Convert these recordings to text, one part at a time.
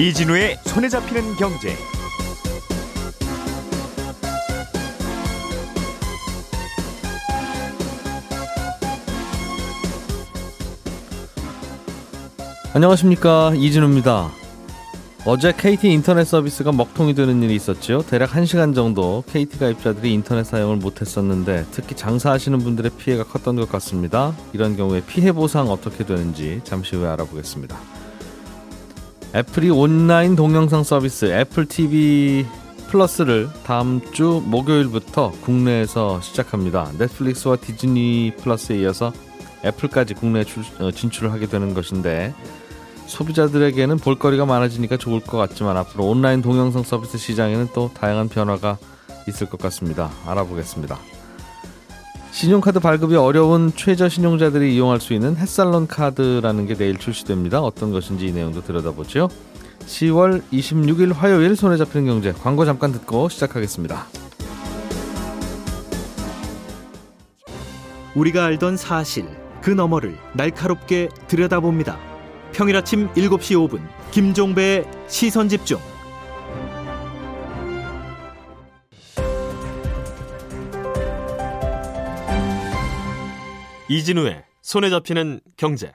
이진우의 손에 잡히는 경제. 안녕하십니까 이진우입니다. 어제 KT 인터넷 서비스가 먹통이 되는 일이 있었죠. 대략 1시간 정도 KT 가입자들이 인터넷 사용을 못했었는데 특히 장사하시는 분들의 피해가 컸던 것 같습니다. 이런 경우에 피해 보상 어떻게 되는지 잠시 후에 알아보겠습니다. 애플이 온라인 동영상 서비스 애플 TV 플러스를 다음 주 목요일부터 국내에서 시작합니다. 넷플릭스와 디즈니 플러스에 이어서 애플까지 국내에 어, 진출을 하게 되는 것인데 소비자들에게는 볼거리가 많아지니까 좋을 것 같지만 앞으로 온라인 동영상 서비스 시장에는 또 다양한 변화가 있을 것 같습니다. 알아보겠습니다. 신용카드 발급이 어려운 최저 신용자들이 이용할 수 있는 햇살론 카드라는 게 내일 출시됩니다. 어떤 것인지 이 내용도 들여다보죠. 10월 26일 화요일 손에 잡히는 경제 광고 잠깐 듣고 시작하겠습니다. 우리가 알던 사실 그 너머를 날카롭게 들여다봅니다. 평일 아침 7시 5분 김종배의 시선 집중. 이진우의 손에 잡히는 경제.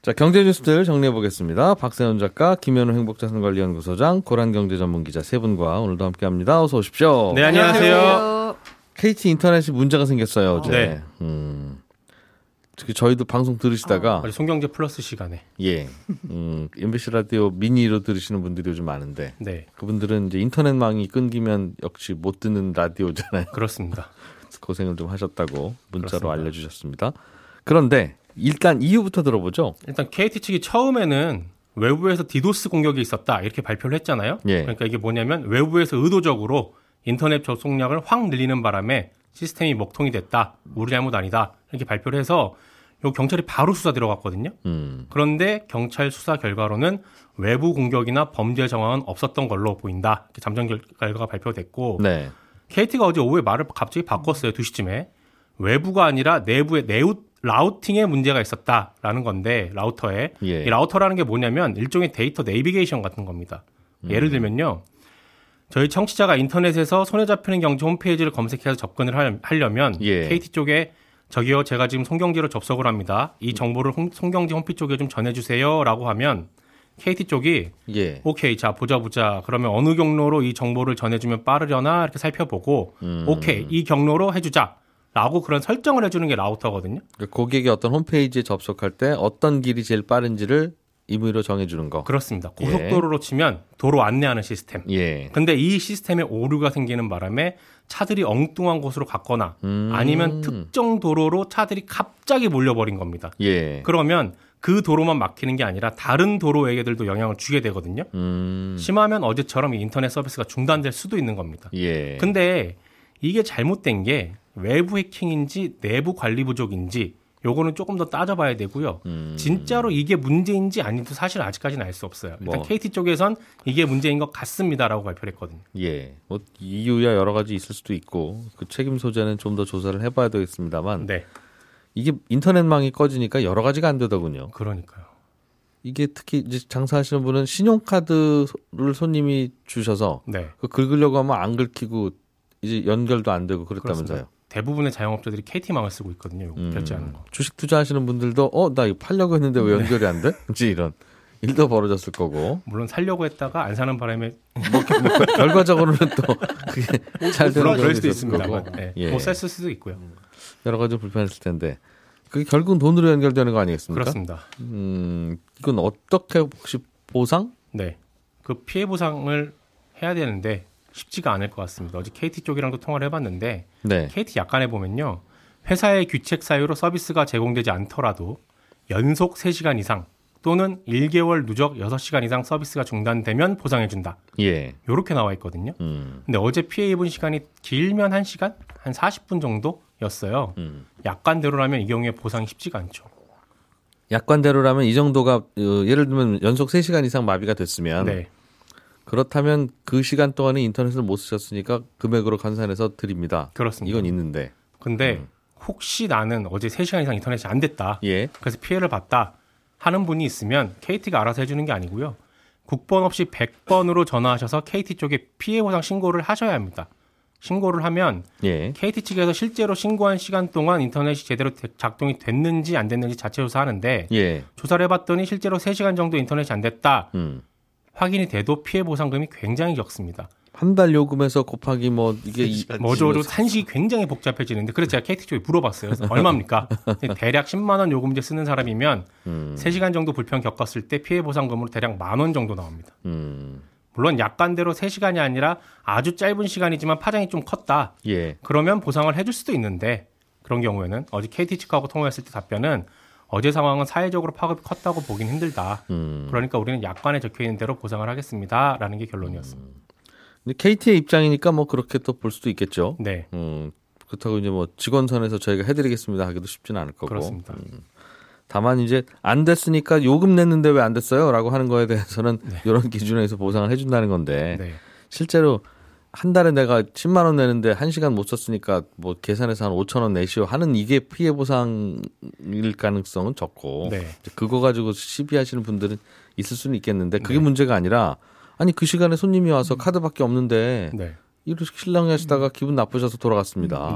자, 경제 뉴스들 정리해 보겠습니다. 박세현 작가, 김현우 행복자산관리연구소장, 고란경제 전문기자 세 분과 오늘도 함께 합니다. 어서 오십시오. 네, 안녕하세요. KT 인터넷이 문제가 생겼어요 어제. 네. 음, 특히 저희도 방송 들으시다가 우리 송경제 플러스 시간에. 예, 음, MBC 라디오 미니로 들으시는 분들이 요즘 많은데 네, 그분들은 이제 인터넷망이 끊기면 역시 못 듣는 라디오잖아요. 그렇습니다. 고생을 좀 하셨다고 문자로 그렇습니다. 알려주셨습니다. 그런데 일단 이유부터 들어보죠. 일단 KT 측이 처음에는 외부에서 디도스 공격이 있었다 이렇게 발표를 했잖아요. 예. 그러니까 이게 뭐냐면 외부에서 의도적으로 인터넷 접속량을 확 늘리는 바람에 시스템이 먹통이 됐다. 우리 잘못 아니다. 이렇게 발표를 해서 요 경찰이 바로 수사 들어갔거든요. 음, 그런데 경찰 수사 결과로는 외부 공격이나 범죄 정황은 없었던 걸로 보인다. 잠정 결- 결과가 발표됐고 네, KT가 어제 오후에 말을 갑자기 바꿨어요. 2시쯤에. 외부가 아니라 내부의 네우, routing에 문제가 있었다라는 건데 router에 예. 이 router라는 게 뭐냐면 일종의 데이터 네이비게이션 같은 겁니다. 음. 예를 들면요. 저희 청취자가 인터넷에서 손에 잡히는 경제 홈페이지를 검색해서 접근을 하- 하려면 예. KT 쪽에 저기요 제가 지금 손경제로 접속을 합니다. 이 정보를 홍- 손경제 홈페이지 쪽에 좀 전해주세요라고 하면 KT 쪽이 예, 오케이 자 보자 보자 그러면 어느 경로로 이 정보를 전해주면 빠르려나 이렇게 살펴보고 음. 오케이 이 경로로 해주자 라고 그런 설정을 해주는 게 라우터거든요. 그러니까 고객이 어떤 홈페이지에 접속할 때 어떤 길이 제일 빠른지를 임의로 정해주는 거. 그렇습니다. 고속도로로 치면 도로 안내하는 시스템. 예, 근데 이 시스템에 오류가 생기는 바람에 차들이 엉뚱한 곳으로 갔거나 음. 아니면 특정 도로로 차들이 갑자기 몰려버린 겁니다. 예, 그러면 그 도로만 막히는 게 아니라 다른 도로에게들도 영향을 주게 되거든요. 음, 심하면 어제처럼 이 인터넷 서비스가 중단될 수도 있는 겁니다. 예, 근데 이게 잘못된 게 외부 해킹인지 내부 관리 부족인지 요거는 조금 더 따져봐야 되고요. 음. 진짜로 이게 문제인지 아닌지 사실 아직까지는 알 수 없어요. 일단 뭐. KT 쪽에선 이게 문제인 것 같습니다라고 발표를 했거든요. 예, 뭐 이유야 여러 가지 있을 수도 있고 그 책임 소재는 좀 더 조사를 해봐야 되겠습니다만 네, 이게 인터넷망이 꺼지니까 여러 가지가 안 되더군요. 그러니까요. 이게 특히 이제 장사하시는 분은 신용카드를 손님이 주셔서 네, 그 긁으려고 하면 안 긁히고 이제 연결도 안 되고 그랬다면서요. 그렇습니다. 대부분의 자영업자들이 KT망을 쓰고 있거든요. 음, 결제하는 거. 주식 투자하시는 분들도 어 나 이거 팔려고 했는데 왜 연결이 안 돼? 이제 이런 일도 벌어졌을 거고 물론 살려고 했다가 안 사는 바람에 결과적으로는 또 그게 잘 되는 그럴 수도 있습니다만 네. 예. 못 샀을 수도 있고요. 여러 가지 불편했을 텐데 그게 결국은 돈으로 연결되는 거 아니겠습니까? 그렇습니다. 음 이건 어떻게 혹시 보상? 네. 그 피해 보상을 해야 되는데 쉽지가 않을 것 같습니다. 어제 KT 쪽이랑도 통화를 해봤는데 네. KT 약관에 보면요. 회사의 규칙 사유로 서비스가 제공되지 않더라도 연속 3시간 이상 또는 1개월 누적 6시간 이상 서비스가 중단되면 보상해준다. 예. 요렇게 나와 있거든요. 음. 근데 어제 피해 입은 시간이 길면 1시간? 한 40분 정도 였어요. 음. 약관대로라면 이 경우에 보상이 쉽지가 않죠. 약관대로라면 이 정도가 어, 예를 들면 연속 3시간 이상 마비가 됐으면 네. 그렇다면 그 시간 동안에 인터넷을 못 쓰셨으니까 금액으로 환산해서 드립니다. 그렇습니다. 이건 있는데. 근데 음. 혹시 나는 어제 3시간 이상 인터넷이 안 됐다. 예. 그래서 피해를 봤다 하는 분이 있으면 KT가 알아서 해주는 게 아니고요. 국번 없이 100번으로 전화하셔서 KT 쪽에 피해 보상 신고를 하셔야 합니다. 신고를 하면 예. KT 측에서 실제로 신고한 시간 동안 인터넷이 제대로 대- 작동이 됐는지 안 됐는지 자체 조사하는데 예. 조사를 해봤더니 실제로 3시간 정도 인터넷이 안 됐다 음. 확인이 돼도 피해 보상금이 굉장히 적습니다. 한 달 요금에서 곱하기 뭐 이게 이- 뭐죠로 한식이 굉장히 복잡해지는데 그래서 제가 KT 쪽에 물어봤어요. 그래서 얼마입니까? 대략 10만 원 요금제 쓰는 사람이면 음. 3시간 정도 불편 겪었을 때 피해 보상금으로 대략 만 원 정도 나옵니다. 음. 물론 약관대로 3시간이 아니라 아주 짧은 시간이지만 파장이 좀 컸다. 예. 그러면 보상을 해줄 수도 있는데 그런 경우에는 어제 KT 측하고 통화했을 때 답변은 어제 상황은 사회적으로 파급이 컸다고 보긴 힘들다. 음. 그러니까 우리는 약관에 적혀 있는 대로 보상을 하겠습니다라는 게 결론이었습니다. 근데 KT의 입장이니까 뭐 그렇게 또 볼 수도 있겠죠. 네, 음. 그렇다고 이제 뭐 직원선에서 저희가 해드리겠습니다 하기도 쉽지는 않을 거고. 그렇습니다. 음. 다만 이제 안 됐으니까 요금 냈는데 왜 안 됐어요?라고 하는 거에 대해서는 이런 기준에서 보상을 해준다는 건데 네, 실제로 한 달에 내가 10만 원 내는데 한 시간 못 썼으니까 뭐 계산해서 한 5천 원 내시오 하는 이게 피해 보상일 가능성은 적고 네. 그거 가지고 시비하시는 분들은 있을 수는 있겠는데 그게 네. 문제가 아니라 아니 그 시간에 손님이 와서 카드밖에 없는데 네, 이렇게 실랑이 하시다가 기분 나쁘셔서 돌아갔습니다.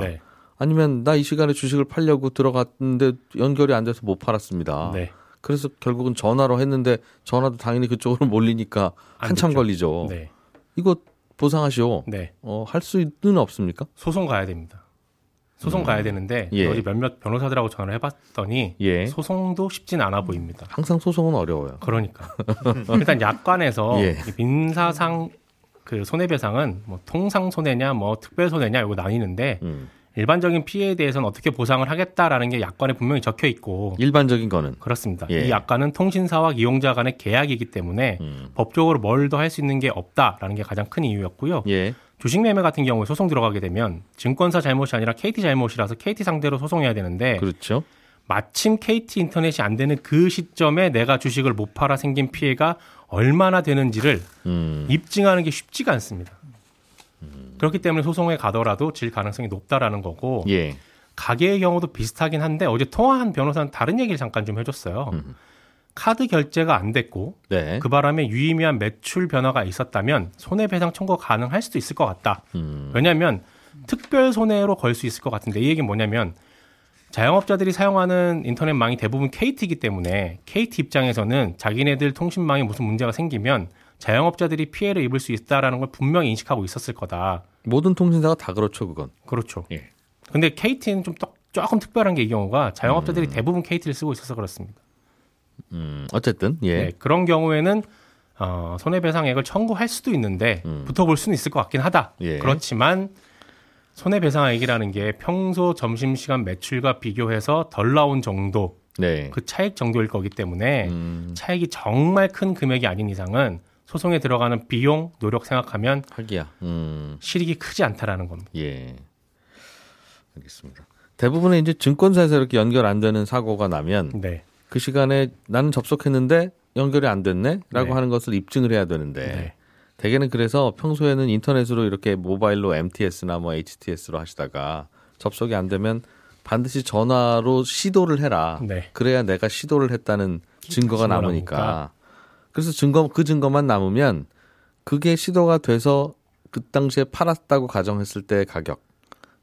네, 아니면 나 이 시간에 주식을 팔려고 들어갔는데 연결이 안 돼서 못 팔았습니다. 네. 그래서 결국은 전화로 했는데 전화도 당연히 그쪽으로 몰리니까 안 한참. 걸리죠. 네, 이거 보상하시오. 네. 어, 할 수는 없습니까? 소송 가야 됩니다. 소송 가야 되는데 예. 어제 몇몇 변호사들하고 전화를 해봤더니 예. 소송도 쉽진 않아 보입니다. 항상 소송은 어려워요. 그러니까 일단 약관에서 예. 이 민사상 그 손해배상은 뭐 통상 손해냐 뭐 특별 손해냐 이거 나뉘는데 음. 일반적인 피해에 대해서는 어떻게 보상을 하겠다라는 게 약관에 분명히 적혀 있고 일반적인 거는 그렇습니다. 예. 이 약관은 통신사와 이용자 간의 계약이기 때문에 음. 법적으로 뭘 더 할 수 있는 게 없다라는 게 가장 큰 이유였고요. 예. 주식 매매 같은 경우에 소송 들어가게 되면 증권사 잘못이 아니라 KT 잘못이라서 KT 상대로 소송해야 되는데 그렇죠. 마침 KT 인터넷이 안 되는 그 시점에 내가 주식을 못 팔아 생긴 피해가 얼마나 되는지를 음. 입증하는 게 쉽지가 않습니다. 그렇기 때문에 소송에 가더라도 질 가능성이 높다라는 거고 예. 가게의 경우도 비슷하긴 한데 어제 통화한 변호사는 다른 얘기를 잠깐 좀 해줬어요. 카드 결제가 안 됐고 네. 그 바람에 유의미한 매출 변화가 있었다면 손해배상 청구 가능할 수도 있을 것 같다. 음. 왜냐하면 특별 손해로 걸 수 있을 것 같은데 이 얘기는 뭐냐면 자영업자들이 사용하는 인터넷망이 대부분 KT이기 때문에 KT 입장에서는 자기네들 통신망에 무슨 문제가 생기면 자영업자들이 피해를 입을 수 있다라는 걸 분명히 인식하고 있었을 거다. 모든 통신사가 다 그렇죠, 그건. 그렇죠. 예. 근데 KT는 좀 떡- 조금 특별한 게 이 경우가 자영업자들이 음. 대부분 KT를 쓰고 있어서 그렇습니다. 음. 어쨌든 예. 네, 그런 경우에는 어, 손해배상액을 청구할 수도 있는데 음. 붙어볼 수는 있을 것 같긴 하다. 예. 그렇지만 손해배상액이라는 게 평소 점심시간 매출과 비교해서 덜 나온 정도 네. 그 차익 정도일 거기 때문에 음. 차익이 정말 큰 금액이 아닌 이상은 소송에 들어가는 비용 노력 생각하면 하기야. 음. 실익이 크지 않다라는 겁니다. 예. 알겠습니다. 대부분의 이제 증권사에서 이렇게 연결 안 되는 사고가 나면 네, 그 시간에 나는 접속했는데 연결이 안 됐네라고 네. 하는 것을 입증을 해야 되는데 네. 대개는 그래서 평소에는 인터넷으로 이렇게 모바일로 MTS나 뭐 HTS로 하시다가 접속이 안 되면 반드시 전화로 시도를 해라. 네. 그래야 내가 시도를 했다는 증거가 증거가 남으니까. 그래서 증거 그 증거만 남으면 그게 시도가 돼서 그 당시에 팔았다고 가정했을 때의 가격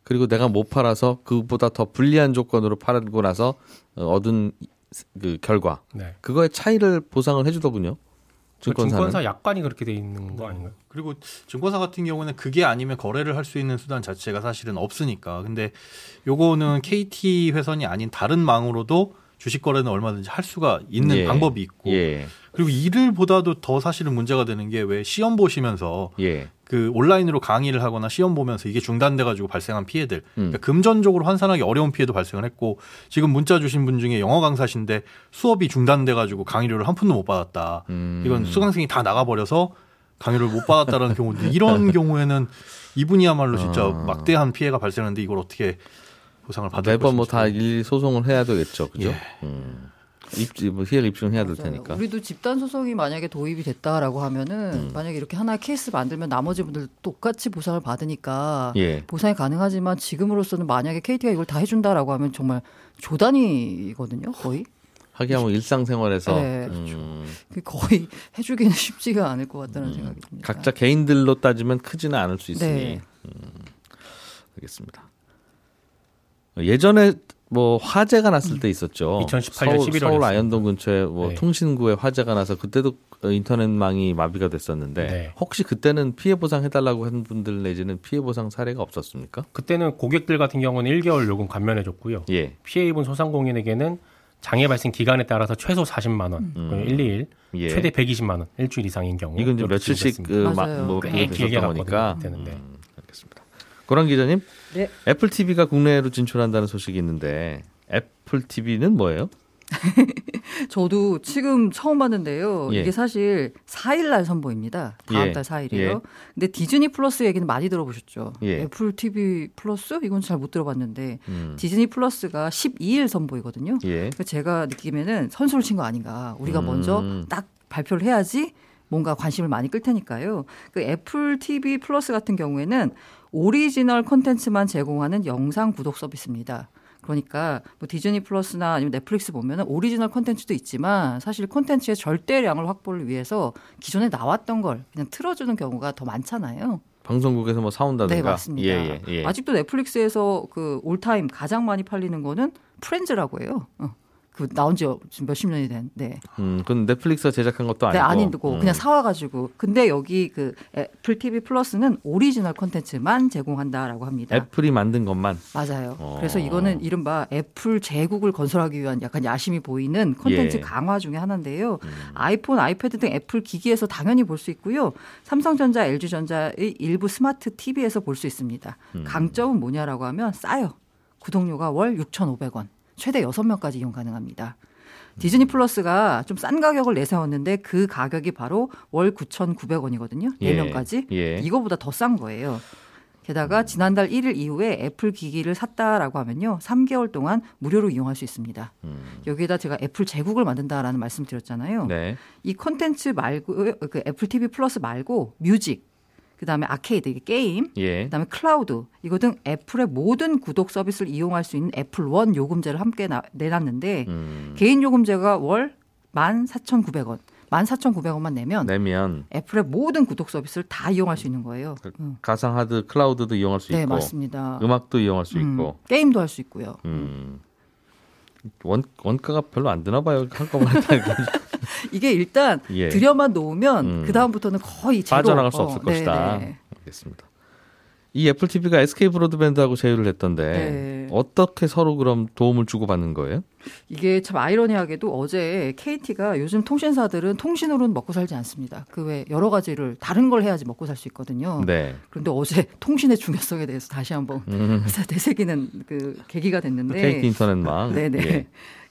그리고 내가 못 팔아서 그보다 더 불리한 조건으로 팔고 나서 어, 얻은 그 결과 네. 그거의 차이를 보상을 해주더군요. 그 증권사는. 증권사 약관이 그렇게 돼 있는 거 아닌가요? 그리고 증권사 같은 경우는 그게 아니면 거래를 할 수 있는 수단 자체가 사실은 없으니까. 근데 요거는 KT 회선이 아닌 다른 망으로도 주식 거래는 얼마든지 할 수가 있는 예. 방법이 있고. 예, 그리고 이를보다도 더 사실은 문제가 되는 게 왜 시험 보시면서 예, 그 온라인으로 강의를 하거나 시험 보면서 이게 중단돼 가지고 발생한 피해들 음. 그러니까 금전적으로 환산하기 어려운 피해도 발생을 했고 지금 문자 주신 분 중에 영어 강사신데 수업이 중단돼 가지고 강의료를 한 푼도 못 받았다 음. 이건 수강생이 다 나가버려서 강의료를 못 받았다라는 경우인데 이런 경우에는 이분이야말로 진짜 아. 막대한 피해가 발생하는데 이걸 어떻게 보상을 받을 매번 뭐. 다 일일이 소송을 해야 되겠죠, 그죠? 예. 음. 입지 뭐 희열 입증해야 될 맞아요. 테니까. 우리도 집단 소송이 만약에 도입이 됐다라고 하면은 음. 만약에 이렇게 하나의 케이스 만들면 나머지 분들 똑같이 보상을 받으니까 예, 보상이 가능하지만 지금으로서는 만약에 KT가 이걸 다 해준다라고 하면 정말 조단이거든요, 거의. 하기야 뭐 일상생활에서 네, 음, 그 거의 해주기는 쉽지가 않을 것 같다는 생각이 듭니다. 각자 개인들로 따지면 크지는 않을 수 있으니 네. 음, 알겠습니다. 예전에 뭐 화재가 났을 때 있었죠. 2018년 서울, 11월 서울. 아현동 근처에 뭐 네. 통신구에 화재가 나서 그때도 인터넷망이 마비가 됐었는데 네. 혹시 그때는 피해 보상 해달라고 한 분들 내지는 피해 보상 사례가 없었습니까? 그때는 고객들 같은 경우는 1개월 요금 감면해줬고요. 예, 피해 입은 소상공인에게는 장애 발생 기간에 따라서 최소 40만 원, 음. 121, 예. 최대 120만 원, 일주일 이상인 경우. 이건 이제 며칠씩 지급했습니다. 그, 마, 맞아요. 뭐꽤 길게 거니까. 그때는. 네. 음, 알겠습니다. 고란 기자님, 네. 애플 TV가 국내로 진출한다는 소식이 있는데 애플 TV는 뭐예요? 저도 지금 처음 봤는데요. 예. 이게 사실 4일날 선보입니다. 다음 예. 달 4일이에요. 예. 근데 디즈니 플러스 얘기는 많이 들어보셨죠? 예. 애플 TV 플러스? 이건 잘 못 들어봤는데 음, 디즈니 플러스가 12일 선보이거든요. 예, 그래서 제가 느낌에는 선수를 친 거 아닌가. 우리가 음. 먼저 딱 발표를 해야지 뭔가 관심을 많이 끌 테니까요. 그 애플 TV 플러스 같은 경우에는 오리지널 콘텐츠만 제공하는 영상 구독 서비스입니다. 그러니까 뭐 디즈니 플러스나 아니면 넷플릭스 보면은 오리지널 콘텐츠도 있지만 사실 콘텐츠의 절대량을 확보를 위해서 기존에 나왔던 걸 그냥 틀어주는 경우가 더 많잖아요. 방송국에서 뭐 사온다든가. 네, 맞습니다. 예, 예, 예. 아직도 넷플릭스에서 그 all time 가장 많이 팔리는 거는 프렌즈라고 해요. 어. 그 나온 지 지금 몇십 년이 된. 네. 음, 그건 넷플릭스가 제작한 것도 네, 아니고. 아니고 음. 그냥 사와가지고. 근데 여기 그 애플 TV 플러스는 오리지널 콘텐츠만 제공한다라고 합니다. 애플이 만든 것만. 맞아요. 어. 그래서 이거는 이른바 애플 제국을 건설하기 위한 약간 야심이 보이는 콘텐츠 예. 강화 중에 하나인데요. 음. 아이폰, 아이패드 등 애플 기기에서 당연히 볼 수 있고요. 삼성전자, LG전자의 일부 스마트 TV에서 볼 수 있습니다. 음. 강점은 뭐냐라고 하면 싸요. 구독료가 월 6,500원. 최대 6명까지 이용 가능합니다. 디즈니 플러스가 좀 싼 가격을 내세웠는데 그 가격이 바로 월 9,900원이거든요. 예. 4명까지. 예. 이거보다 더 싼 거예요. 게다가 지난달 1일 이후에 애플 기기를 샀다라고 하면요. 3개월 동안 무료로 이용할 수 있습니다. 음. 여기에다 제가 애플 제국을 만든다라는 말씀 드렸잖아요. 네. 이 컨텐츠 말고 그 애플 TV 플러스 말고 뮤직 그다음에 아케이드 이게 게임 예. 그다음에 클라우드 이거 등 애플의 모든 구독 서비스를 이용할 수 있는 애플 원 요금제를 함께 나- 내놨는데 음. 개인 요금제가 월 14,900원. 14,900원만 내면 내면 애플의 모든 구독 서비스를 다 이용할 수 있는 거예요. 그 음. 가상 하드 cloud도 이용할 수 네, 있고 맞습니다. 음악도 이용할 수 음, 있고. 게임도 할 수 있고요. 음. 원 원가가 별로 안 드나 봐요. 한꺼번에. 이게 일단 예. 들여만 놓으면 음. 그 다음부터는 거의 제로. 빠져나갈 수 어, 없을 네, 것이다. 네. 알겠습니다. 이 애플 TV가 SK 브로드밴드하고 제휴를 했던데 네. 어떻게 서로 그럼 도움을 주고 받는 거예요? 이게 참 아이러니하게도 어제 KT가 요즘 통신사들은 통신으로는 먹고 살지 않습니다. 그 외 여러 가지를 다른 걸 해야지 먹고 살 수 있거든요. 네. 그런데 어제 통신의 중요성에 대해서 다시 한번 음. 되새기는 그 계기가 됐는데 KT 인터넷망. 네네. 예.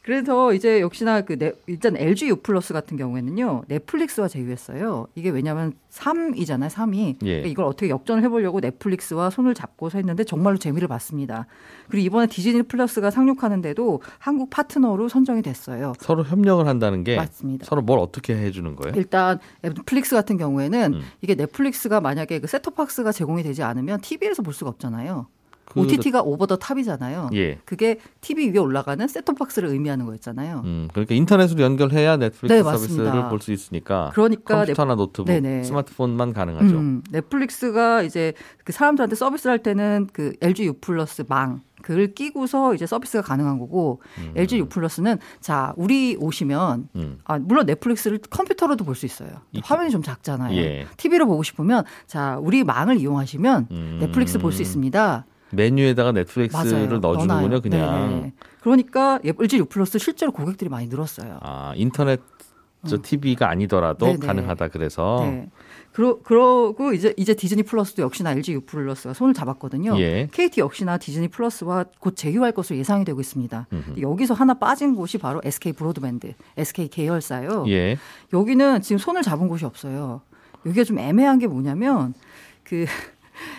그래서 이제 역시나 그 네, 일단 LG U 플러스 같은 경우에는요 넷플릭스와 제휴했어요. 이게 왜냐하면 3이잖아요, 3이. 예. 그러니까 이걸 어떻게 역전을 해보려고 넷플릭스와 손을 잡고서 했는데 정말로 재미를 봤습니다. 그리고 이번에 디즈니 플러스가 상륙하는데도 한국 파트너로 선정이 됐어요. 서로 협력을 한다는 게 맞습니다. 서로 뭘 어떻게 해주는 거예요? 일단 넷플릭스 같은 경우에는 음. 이게 넷플릭스가 만약에 그 셋톱박스가 제공이 되지 않으면 TV에서 볼 수가 없잖아요. 그- OTT가 over the top이잖아요. 예. 그게 TV 위에 올라가는 셋톱 박스를 의미하는 거였잖아요. 음, 그러니까 인터넷으로 연결해야 넷플릭스 네, 서비스를. 볼 수 있으니까 그러니까 컴퓨터나 노트북, 네네. 스마트폰만 가능하죠. 음, 넷플릭스가 이제 그 사람들한테 서비스를 할 때는 그 LG U 플러스 망 그걸 끼고서 이제 서비스가 가능한 거고 LG U 플러스는 자 우리 오시면 음. 아 물론 넷플릭스를 컴퓨터로도 볼 수 있어요. 이- 화면이 좀 작잖아요. 예. TV로 보고 싶으면 자 우리 망을 이용하시면 음. 넷플릭스 볼 수 있습니다. 메뉴에다가 넷플릭스를 맞아요. 넣어주는군요, 넣어놔요. 그냥. 네네. 그러니까 LG U 플러스 실제로 고객들이 많이 늘었어요. 아, 인터넷 저 TV가 아니더라도 음. 네네. 가능하다 그래서 네. 그러, 그러고 이제 이제 디즈니 플러스도 역시나 LG U 플러스가 손을 잡았거든요. 예. KT 역시나 디즈니 플러스와 곧 제휴할 것으로 예상이 되고 있습니다. 음흠. 여기서 하나 빠진 곳이 바로 SK 브로드밴드, SK 계열사요. 예. 여기는 지금 손을 잡은 곳이 없어요. 여기가 좀 애매한 게 뭐냐면 그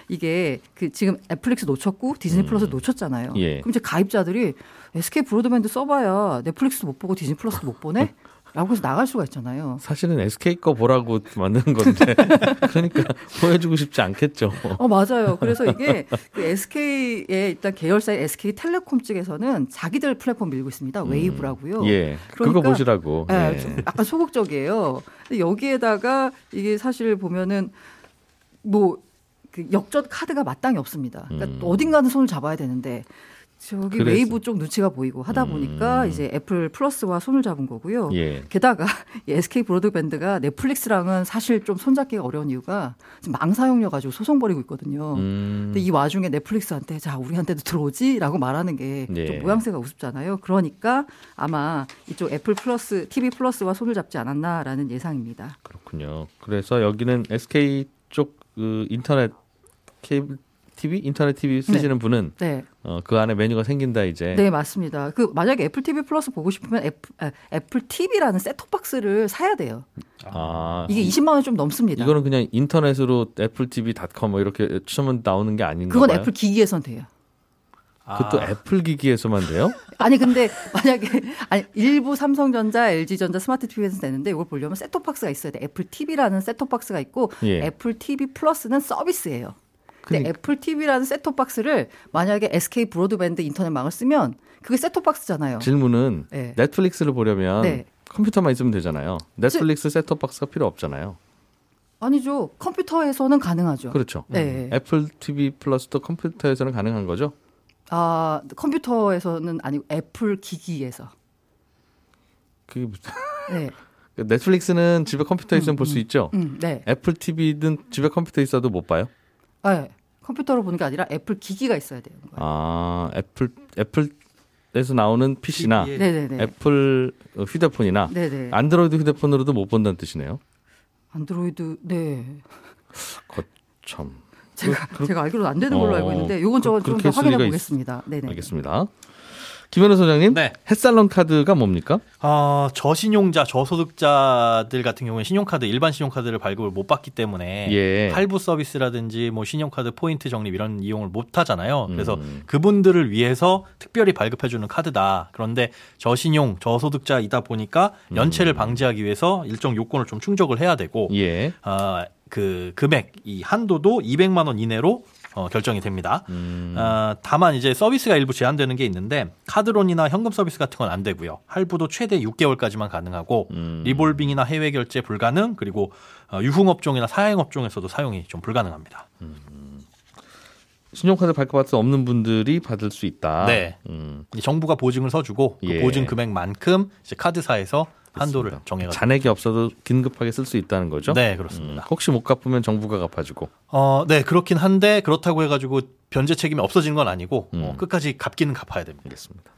이게 그 지금 넷플릭스 놓쳤고 디즈니 플러스 놓쳤잖아요. 예. 그럼 이제 가입자들이 SK 브로드밴드 써봐야 넷플릭스도 못 보고 디즈니 플러스도 못 보네. 라고 해서 나갈 수가 있잖아요. 사실은 SK 거 보라고 만드는 건데 그러니까 보여주고 싶지 않겠죠. 어, 맞아요. 그래서 이게 그 SK의 일단 계열사의 SK텔레콤 측에서는 자기들 플랫폼 밀고 있습니다. 웨이브라고요. 예, 그거 그러니까- 보시라고. 예, 예. 좀 약간 소극적이에요. 근데 여기에다가 이게 사실 보면은 뭐 그 역전 카드가 마땅히 없습니다. 그러니까 음. 어딘가는 손을 잡아야 되는데 저기 그래서- 웨이브 쪽 눈치가 보이고 하다 보니까 음. 이제 애플 플러스와 손을 잡은 거고요. 예. 게다가 이 SK 브로드밴드가 넷플릭스랑은 사실 좀 손잡기가 어려운 이유가 지금 망사용료 가지고 소송 벌이고 있거든요. 음, 근데 이 와중에 넷플릭스한테 자 우리한테도 들어오지라고 말하는 게좀 예. 모양새가 우습잖아요. 그러니까 아마 이쪽 애플 플러스, TV 플러스와 손을 잡지 않았나라는 예상입니다. 그렇군요. 그래서 여기는 SK 쪽 그 인터넷 케이블 TV, 인터넷 TV 쓰시는 분은 네, 어, 그 안에 메뉴가 생긴다 이제. 네 맞습니다. 그 만약에 애플 TV 플러스 보고 싶으면 애플, 아, 애플 TV라는 셋톱 박스를 사야 돼요. 아, 이게 20만 원 좀 넘습니다. 이거는 그냥 인터넷으로 애플TV.com 뭐 이렇게 치면 나오는 게 아닌가 그건 봐요. 애플 기기에선 돼요. 그것도 애플 기기에서만 돼요? 아니 근데 만약에 아니 일부 삼성전자, LG전자 스마트 TV에서 되는데 이걸 보려면 셋톱 박스가 있어야 돼. 애플 TV라는 셋톱 박스가 있고 예. 애플 TV 플러스는 서비스예요. 근데 그러니까- 애플 TV라는 셋톱 박스를 만약에 SK 브로드밴드 인터넷망을 쓰면 그게 셋톱 박스잖아요. 질문은 네. 넷플릭스를 보려면 네. 컴퓨터만 있으면 되잖아요. 넷플릭스 셋톱 박스가 필요 없잖아요. 아니죠. 컴퓨터에서는 가능하죠. 그렇죠. 네. 애플 TV 플러스도 컴퓨터에서는 가능한 거죠? 아 컴퓨터에서는 아니고 애플 기기에서. 그게 무슨 네. 넷플릭스는 집에 컴퓨터 있으면 볼수 있죠. 음, 네. 애플 TV든 집에 컴퓨터 있어도 못 봐요. 아, 네. 컴퓨터로 보는 게 아니라 애플 기기가 있어야 되는 거예요. 아 애플 애플 에서 나오는 PC나 네네네. 애플 휴대폰이나 네네. 안드로이드 휴대폰으로도 못 본다는 뜻이네요. 안드로이드 네. 참 제가 그- 제가 알기로는 안 되는 걸로 어, 알고 있는데 요건 그- 좀더 확인해 보겠습니다. 네네. 알겠습니다. 김현우 소장님, 네. 햇살론 카드가 뭡니까? 어, 저신용자, 저소득자들 같은 경우에 신용카드, 일반 신용카드를 발급을 못 받기 때문에 예. 할부 서비스라든지 뭐 신용카드 포인트 적립 이런 이용을 못 하잖아요. 그래서 음. 그분들을 위해서 특별히 발급해 주는 카드다. 그런데 저신용, 저소득자이다 보니까 연체를 방지하기 위해서 일정 요건을 좀 충족을 해야 되고, 예. 아, 그 금액, 이 한도도 200만 원 이내로 어, 결정이 됩니다. 음. 아, 다만 이제 서비스가 일부 제한되는 게 있는데 카드론이나 현금 서비스 같은 건 안 되고요. 할부도 최대 6개월까지만 가능하고 음. 리볼빙이나 해외 결제 불가능 그리고 어, 유흥업종이나 사행업종에서도 사용이 좀 불가능합니다. 신용카드 발급받을 수 없는 분들이 받을 수 있다. 네. 음. 이 정부가 보증을 서주고 그 예. 보증 금액만큼 이제 카드사에서 한도를. 정해가지고 잔액이 없어도 긴급하게 쓸 수 있다는 거죠? 네 음, 그렇습니다. 혹시 못 갚으면 정부가 갚아주고. 어, 네 그렇긴 한데 그렇다고 해가지고 변제 책임이 없어지는 건 아니고 어, 음. 끝까지 갚기는 갚아야 됩니다. 알겠습니다.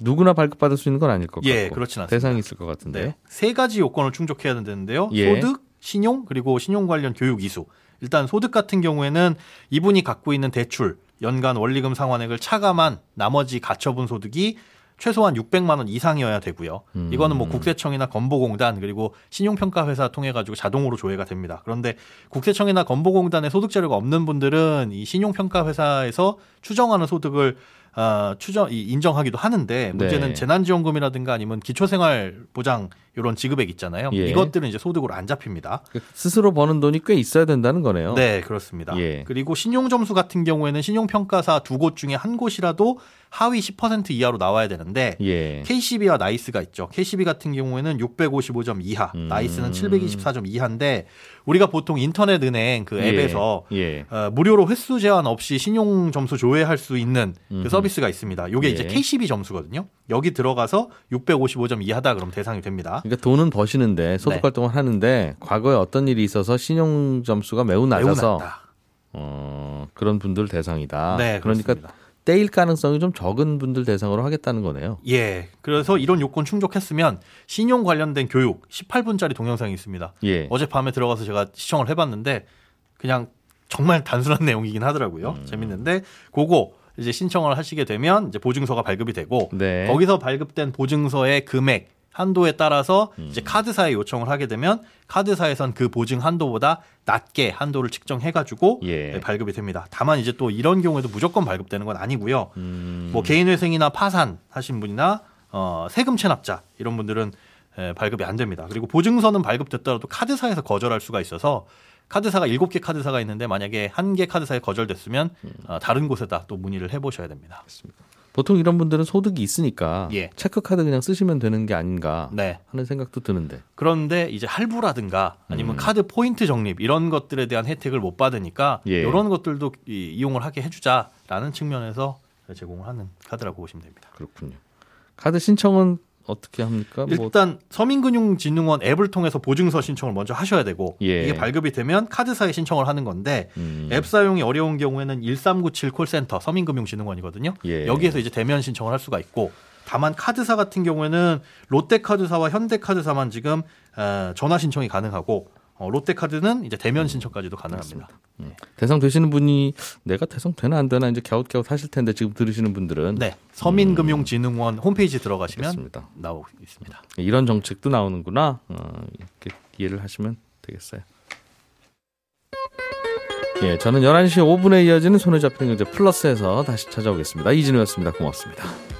누구나 발급받을 수 있는 건 아닐 것 같고. 예, 그렇진 않습니다. 대상이 있을 것 같은데요. 네. 세 가지 요건을 충족해야 되는데요. 예. 소득, 신용, 그리고 신용 관련 교육 이수. 일단 소득 같은 경우에는 이분이 갖고 있는 대출, 연간 원리금 상환액을 차감한 나머지 가처분 소득이 최소한 600만 원 이상이어야 되고요. 음. 이거는 뭐 국세청이나 건보공단 그리고 신용평가 회사 통해 가지고 자동으로 조회가 됩니다. 그런데 국세청이나 건보공단의 소득 자료가 없는 분들은 이 신용평가 회사에서 추정하는 소득을 어, 추정 이 인정하기도 하는데 문제는 네. 재난지원금이라든가 아니면 기초생활보장 이런 지급액 있잖아요. 예. 이것들은 이제 소득으로 안 잡힙니다. 스스로 버는 돈이 꽤 있어야 된다는 거네요. 네, 그렇습니다. 예. 그리고 신용점수 같은 경우에는 신용평가사 두 곳 중에 한 곳이라도 하위 10% 이하로 나와야 되는데 예. KCB와 나이스가 있죠. KCB 같은 경우에는 655점 이하, 음. 나이스는 724점 이하인데 우리가 보통 인터넷 은행 그 예. 앱에서 예. 어, 무료로 횟수 제한 없이 신용 점수 조회할 수 있는. 그 서비스가 있습니다. 요게 예. 이제 KCB 점수거든요. 여기 들어가서 655점 이하다 그럼 대상이 됩니다. 그러니까 돈은 버시는데 소득 네. 활동을 하는데 과거에 어떤 일이 있어서 신용 점수가 매우 낮아서 매우. 어, 그런 분들 대상이다. 네, 그러니까 그렇습니다. 떼일 가능성이 좀 적은 분들 대상으로 하겠다는 거네요. 예. 그래서 이런 요건 충족했으면 신용 관련된 교육 18분짜리 동영상이 있습니다. 예. 어젯밤에 들어가서 제가 시청을 해봤는데 그냥 정말 단순한 내용이긴 하더라고요. 음. 재밌는데 그거 이제 신청을 하시게 되면 이제 보증서가 발급이 되고 네. 거기서 발급된 보증서의 금액 한도에 따라서 음. 이제 카드사에 요청을 하게 되면 카드사에선 그 보증 한도보다 낮게 한도를 측정해가지고 예. 네, 발급이 됩니다. 다만 이제 또 이런 경우에도 무조건 발급되는 건 아니고요. 음. 뭐 개인회생이나 파산 하신 분이나 어, 세금 체납자 이런 분들은 에, 발급이 안 됩니다. 그리고 보증서는 발급됐더라도 카드사에서 거절할 수가 있어서 카드사가 7개 카드사가 있는데 만약에 한 개 카드사에 거절됐으면 어, 다른 곳에다 또 문의를 해보셔야 됩니다. 보통 이런 분들은 소득이 있으니까 예. 체크카드 그냥 쓰시면 되는 게 아닌가 네. 하는 생각도 드는데. 그런데 이제 할부라든가 아니면 음. 카드 포인트 적립 이런 것들에 대한 혜택을 못 받으니까 예. 이런 것들도 이, 이용을 하게 해주자라는 측면에서 제공을 하는 카드라고 보시면 됩니다. 그렇군요. 카드 신청은 어떻게 합니까? 뭐 일단 서민금융진흥원 앱을 통해서 보증서 신청을 먼저 하셔야 되고 예. 이게 발급이 되면 카드사에 신청을 하는 건데 음, 앱 사용이 어려운 경우에는 1397 콜센터 서민금융진흥원이거든요. 예. 여기에서 이제 대면 신청을 할 수가 있고 다만 카드사 같은 경우에는 롯데카드사와 현대카드사만 지금 어, 전화 신청이 가능하고 어, 롯데카드는 이제 대면 신청까지도 가능합니다. 대상 되시는 분이 내가 대상 되나 안 되나 이제 갸웃갸웃 하실 텐데 지금 들으시는 분들은 네, 서민금융진흥원 홈페이지 들어가시면 알겠습니다. 나오고 있습니다. 이런 정책도 나오는구나. 어, 이렇게 이해를 하시면 되겠어요. 예, 저는 11시 5분에 이어지는 손에 잡히는 경제 플러스에서 다시 찾아오겠습니다. 이진우였습니다. 고맙습니다.